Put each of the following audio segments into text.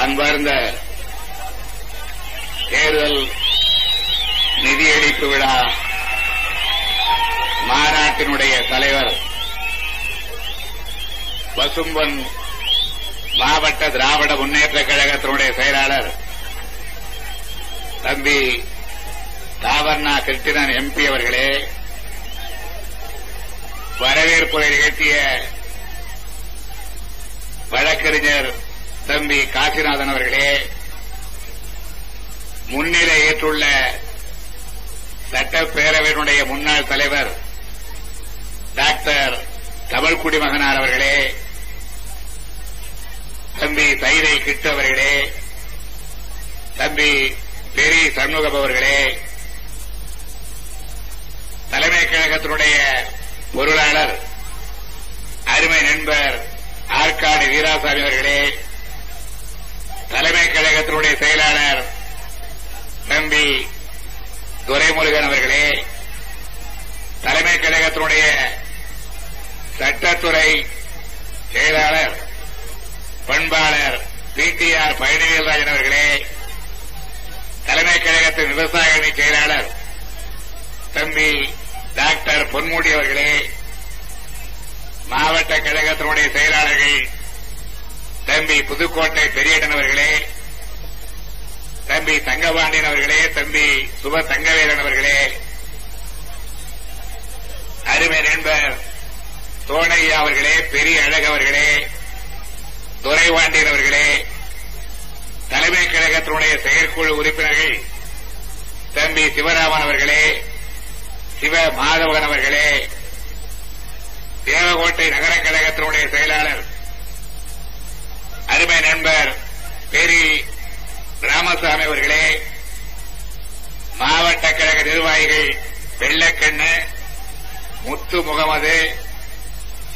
அன்பார்ந்த தேர்தல் நிதியளிப்பு விழா மாநாட்டினுடைய தலைவர் பசும்பன் மாவட்ட திராவிட முன்னேற்ற கழகத்தினுடைய செயலாளர் தம்பி தாவர்ணா கிருஷ்ணன் எம்பி அவர்களே வரவேற்புரை நிகழ்த்திய வழக்கறிஞர் தம்பி காசிநாதன் அவர்களே முன்னிலை ஏற்றுள்ள சட்டப்பேரவையினுடைய முன்னாள் தலைவர் டாக்டர் தமிழ்குடிமகனார் அவர்களே தம்பி தைரை கிட்டு அவர்களே தம்பி பெரி சண்முகம் அவர்களே தலைமை கழகத்தினுடைய பொருளாளர் அருமை நண்பர் ஆற்காடு வீராசாமி அவர்களே தலைமை கழகத்தினுடைய செயலாளர் தம்பி துரைமுருகன் அவர்களே தலைமை கழகத்தினுடைய சட்டத்துறை செயலாளர் பண்பாளர் பிடிஆர் பழனிவேல்ராஜன் அவர்களே தலைமை கழகத்தின் விவசாய அணி செயலாளர் தம்பி டாக்டர் பொன்முடி அவர்களே மாவட்ட கழகத்தினுடைய செயலாளர்கள் தம்பி புதுக்கோட்டை பெரியடன் அவர்களே தம்பி தங்கபாண்டியன் அவர்களே தம்பி சுப தங்கவேலன் அவர்களே அருமை நண்பர் தோணையா அவர்களே பெரிய அழகு அவர்களே துரைவாண்டியன் அவர்களே தலைமை கழகத்தினுடைய செயற்குழு உறுப்பினர்கள் தம்பி சிவராமன் அவர்களே சிவ மாதவன் அவர்களே தேவகோட்டை நகர கழகத்தினுடைய செயலாளர் அருமை நண்பர் பெரி ராமசாமி அவர்களே மாவட்ட கழக நிர்வாகிகள் வெள்ளக்கண்ணு முத்து முகமது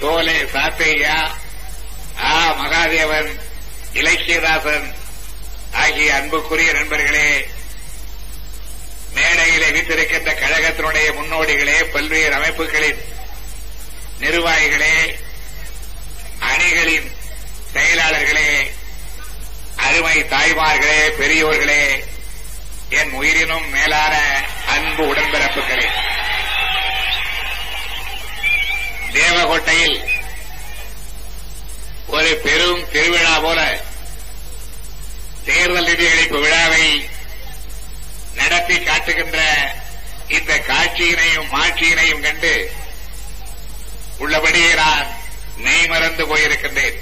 தோலே சாத்தையா ஆ. மகாதேவன் இலக்கியதாசன் ஆகிய அன்புக்குரிய நண்பர்களே மேடையிலே வீட்டிருக்கின்ற கழகத்தினுடைய முன்னோடிகளே பல்வேறு அமைப்புகளின் நிர்வாகிகளே அணிகளின் செயலாளர்களே அருமை தாய்மார்களே பெரியோர்களே என் உயிரினும் மேலான அன்பு உடன்பிறப்புகளே. தேவகோட்டையில் ஒரு பெரும் திருவிழா போல தேர்தல் நிதியளிப்பு விழாவை நடத்தி காட்டுகின்ற இந்த காட்சியினையும் மாட்சியினையும் கண்டு உள்ளபடியே நான் நெய்மறந்து போயிருக்கின்றேன்.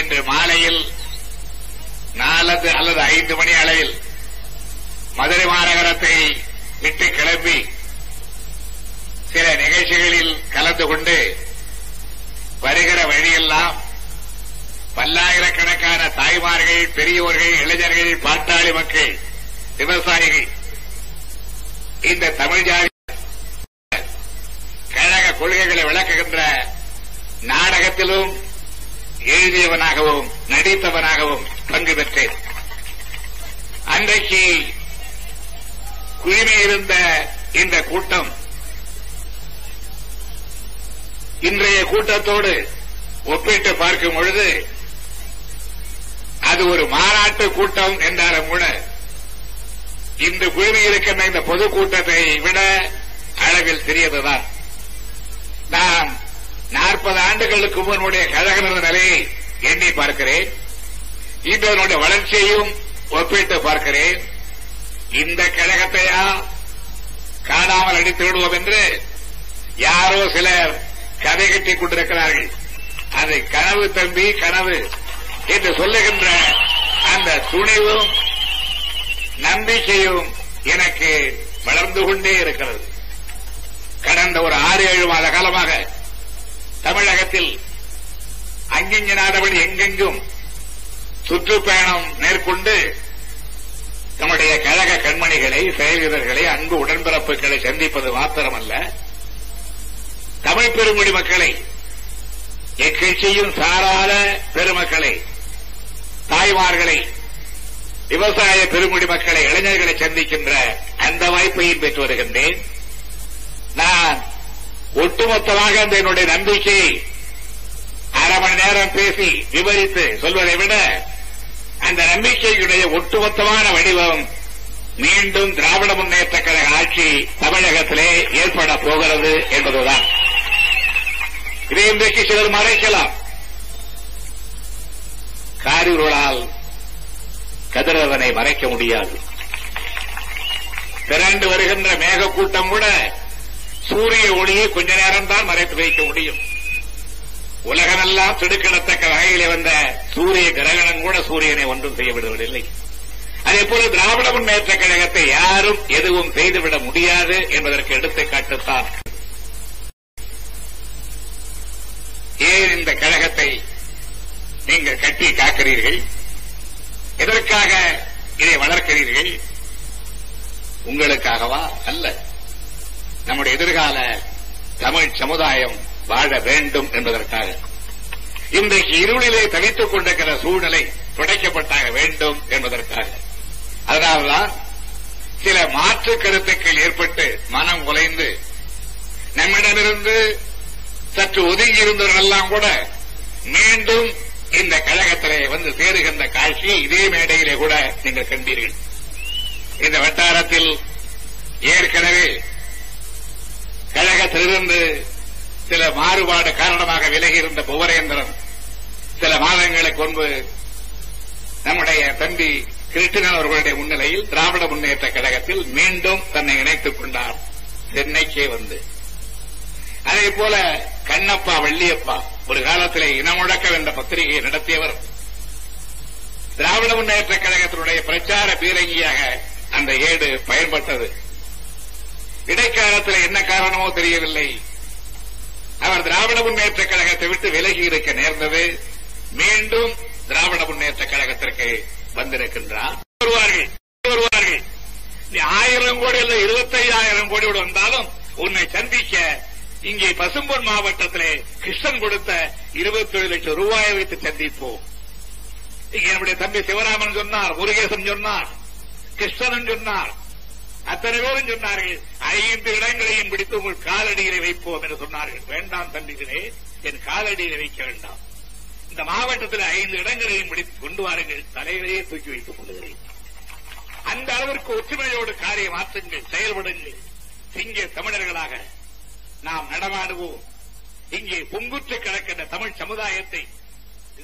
இன்று மாலையில் அல்லது அல்லது ஐந்து மணி அளவில் மதுரை மாநகரத்தை விட்டு கிளம்பி சில நிகழ்ச்சிகளில் கலந்து கொண்டு வருகிற வழியெல்லாம் பல்லாயிரக்கணக்கான தாய்மார்கள் பெரியோர்கள் இளைஞர்கள் பாட்டாளி மக்கள் விவசாயிகள். இந்த தமிழ் ஜாதி கழக கொள்கைகளை விளக்குகின்ற நாடகத்திலும் எழுதியவனாகவும் நடித்தவனாகவும் பங்கு பெற்றேன் அன்றைக்கு குழுமியிருந்த இந்த கூட்டம் இன்றைய கூட்டத்தோடு ஒப்பிட்டு பார்க்கும் பொழுது அது ஒரு மாநாட்டு கூட்டம் என்றாலும் கூட இன்று குழுமியிருக்கின்ற இந்த பொதுக்கூட்டத்தை விட அளவில் சிறியதுதான். நான் நாற்பது ஆண்டுகளுக்கு முன்னுடைய கழக நிலையை எண்ணி பார்க்கிறேன். இன்று அதனுடைய வளர்ச்சியையும் ஒப்பிட்டு பார்க்கிறேன். இந்த கழகத்தையா காணாமல் அடித்து விடுவோம் என்று யாரோ சிலர் கதை கட்டிக் கொண்டிருக்கிறார்கள். அது கனவு தம்பி கனவு என்று சொல்லுகின்ற அந்த துணிவும் நம்பிக்கையும் எனக்கு வளர்ந்து கொண்டே இருக்கிறது. கடந்த ஒரு ஆறு ஏழு மாத காலமாக தமிழகத்தில் அங்கிங்க நாடபடி எங்கெங்கும் சுற்றுப்பயணம் மேற்கொண்டு நம்முடைய கழக கண்மணிகளை செயல் வீரர்களை அன்பு உடன்பிறப்புகளை சந்திப்பது மாத்திரமல்ல. தமிழ் பெருமொழி மக்களை எக்கட்சியும் சாராத பெருமக்களை தாய்மார்களை விவசாய பெருமொழி மக்களை இளைஞர்களை சந்திக்கின்ற அந்த வாய்ப்பையும் பெற்று வருகின்றேன். நான் ஒட்டுமொத்தமாக அந்த என்னுடைய நம்பிக்கையை அரை மணி நேரம் பேசி விவரித்து சொல்வதை விட அந்த நம்பிக்கையுடைய ஒட்டுமொத்தமான வடிவம் மீண்டும் திராவிட முன்னேற்ற கழக ஆட்சி தமிழகத்திலே ஏற்பட போகிறது என்பதுதான். இதை இன்றைக்கு சிலர் மறைக்கலாம். காரிருளால் கதிரவனை மறைக்க முடியாது. திரண்டு வருகின்ற மேகக்கூட்டம் கூட சூரிய ஒளியை கொஞ்ச நேரம் தான் மறைத்து வைக்க முடியும். உலகமெல்லாம் திடுக்கிடத்தக்க வகையிலே வந்த சூரிய கிரகணம் கூட சூரியனை ஒன்றும் செய்ய விடுவதில்லை. அதே போல திராவிட முன்னேற்ற கழகத்தை யாரும் எதுவும் செய்துவிட முடியாது என்பதற்கு எடுத்துக்காட்டுத்தான். ஏன் இந்த கழகத்தை நீங்கள் கட்டி காக்கிறீர்கள்? எதற்காக இதை வளர்க்கிறீர்கள்? உங்களுக்காகவா அல்ல. நம்முடைய எதிர்கால தமிழ் சமுதாயம் வாழ வேண்டும் என்பதற்காக. இன்றைக்கு இருளிலே தவித்துக் கொண்டிருக்கிற சூழ்நிலை துடைக்கப்பட்டாக வேண்டும் என்பதற்காக. அதனால்தான் சில மாற்று கருத்துக்கள் ஏற்பட்டு மனம் உலைந்து நம்மிடமிருந்து சற்று ஒதுங்கி இருந்தவர்களெல்லாம் கூட மீண்டும் இந்த கழகத்திலே வந்து சேருகின்ற காட்சியை இதே மேடையிலே கூட நீங்கள் கண்டீர்கள். இந்த வட்டாரத்தில் ஏற்கனவே கழகத்திலிருந்து சில மாறுபாடு காரணமாக விலகி இருந்த புவரேந்திரன் சில மாதங்களுக்கு முன்பு நம்முடைய தம்பி கிருஷ்ணன் அவர்களுடைய முன்னிலையில் திராவிட முன்னேற்ற கழகத்தில் மீண்டும் தன்னை இணைத்துக் கொண்டார். சென்னைக்கே வந்து. அதே போல கண்ணப்பா வள்ளியப்பா ஒரு காலத்திலே இனமுழக்கம் என்ற பத்திரிகையை நடத்தியவர். திராவிட முன்னேற்ற கழகத்தினுடைய பிரச்சார பீரங்கியாக அந்த ஏடு பயன்பட்டது. இடைக்காலத்தில் என்ன காரணமோ தெரியவில்லை. அவர் திராவிட முன்னேற்ற கழகத்தை விட்டு விலகி இருக்க நேர்ந்தது. மீண்டும் திராவிட முன்னேற்ற கழகத்திற்கு வந்திருக்கின்றார். வருவார்கள் வருவார்கள். நீ ஆயிரம் கோடி இல்ல இருபத்தையாயிரம் கோடியோடு வந்தாலும் உன்னை சந்திக்க இங்கே பசும்பொன் மாவட்டத்திலே கிருஷ்ணன் கொடுத்த இருபத்தி லட்சம் ரூபாயை வைத்து சந்திப்போம். இங்கே என்னுடைய தம்பி சிவராமன் சொன்னார் முருகேசன் சொன்னார் கிருஷ்ணன் சொன்னார். அத்தனை பேரும் சொன்னார்கள் ஐந்து இடங்களையும் பிடித்து உங்கள் காலடியிலே வைப்போம் என்று சொன்னார்கள். வேண்டாம் தம்பிகளே என் காலடியிலே வைக்க வேண்டாம். இந்த மாவட்டத்தில் ஐந்து இடங்களையும் பிடித்து கொண்டு வாருங்கள். தலையிலேயே தூக்கி வைத்துக் கொள்ளுகிறேன். அந்த அளவிற்கு ஒற்றுமையோடு காரிய மாற்றுங்கள் செயல்படுங்கள். சிங்க தமிழர்களாக நாம் நடமாடுவோம். இங்கே பொங்குற்று கிடக்கின்ற தமிழ் சமுதாயத்தை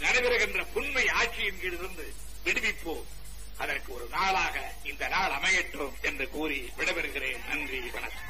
நடைபெறுகின்ற புண்மை ஆட்சியின் கீழிருந்து விடுவிப்போம். அதற்கு ஒரு நாளாக இந்த நாள் அமையட்டும் என்று கூறி விடைபெறுகிறேன். நன்றி வணக்கம்.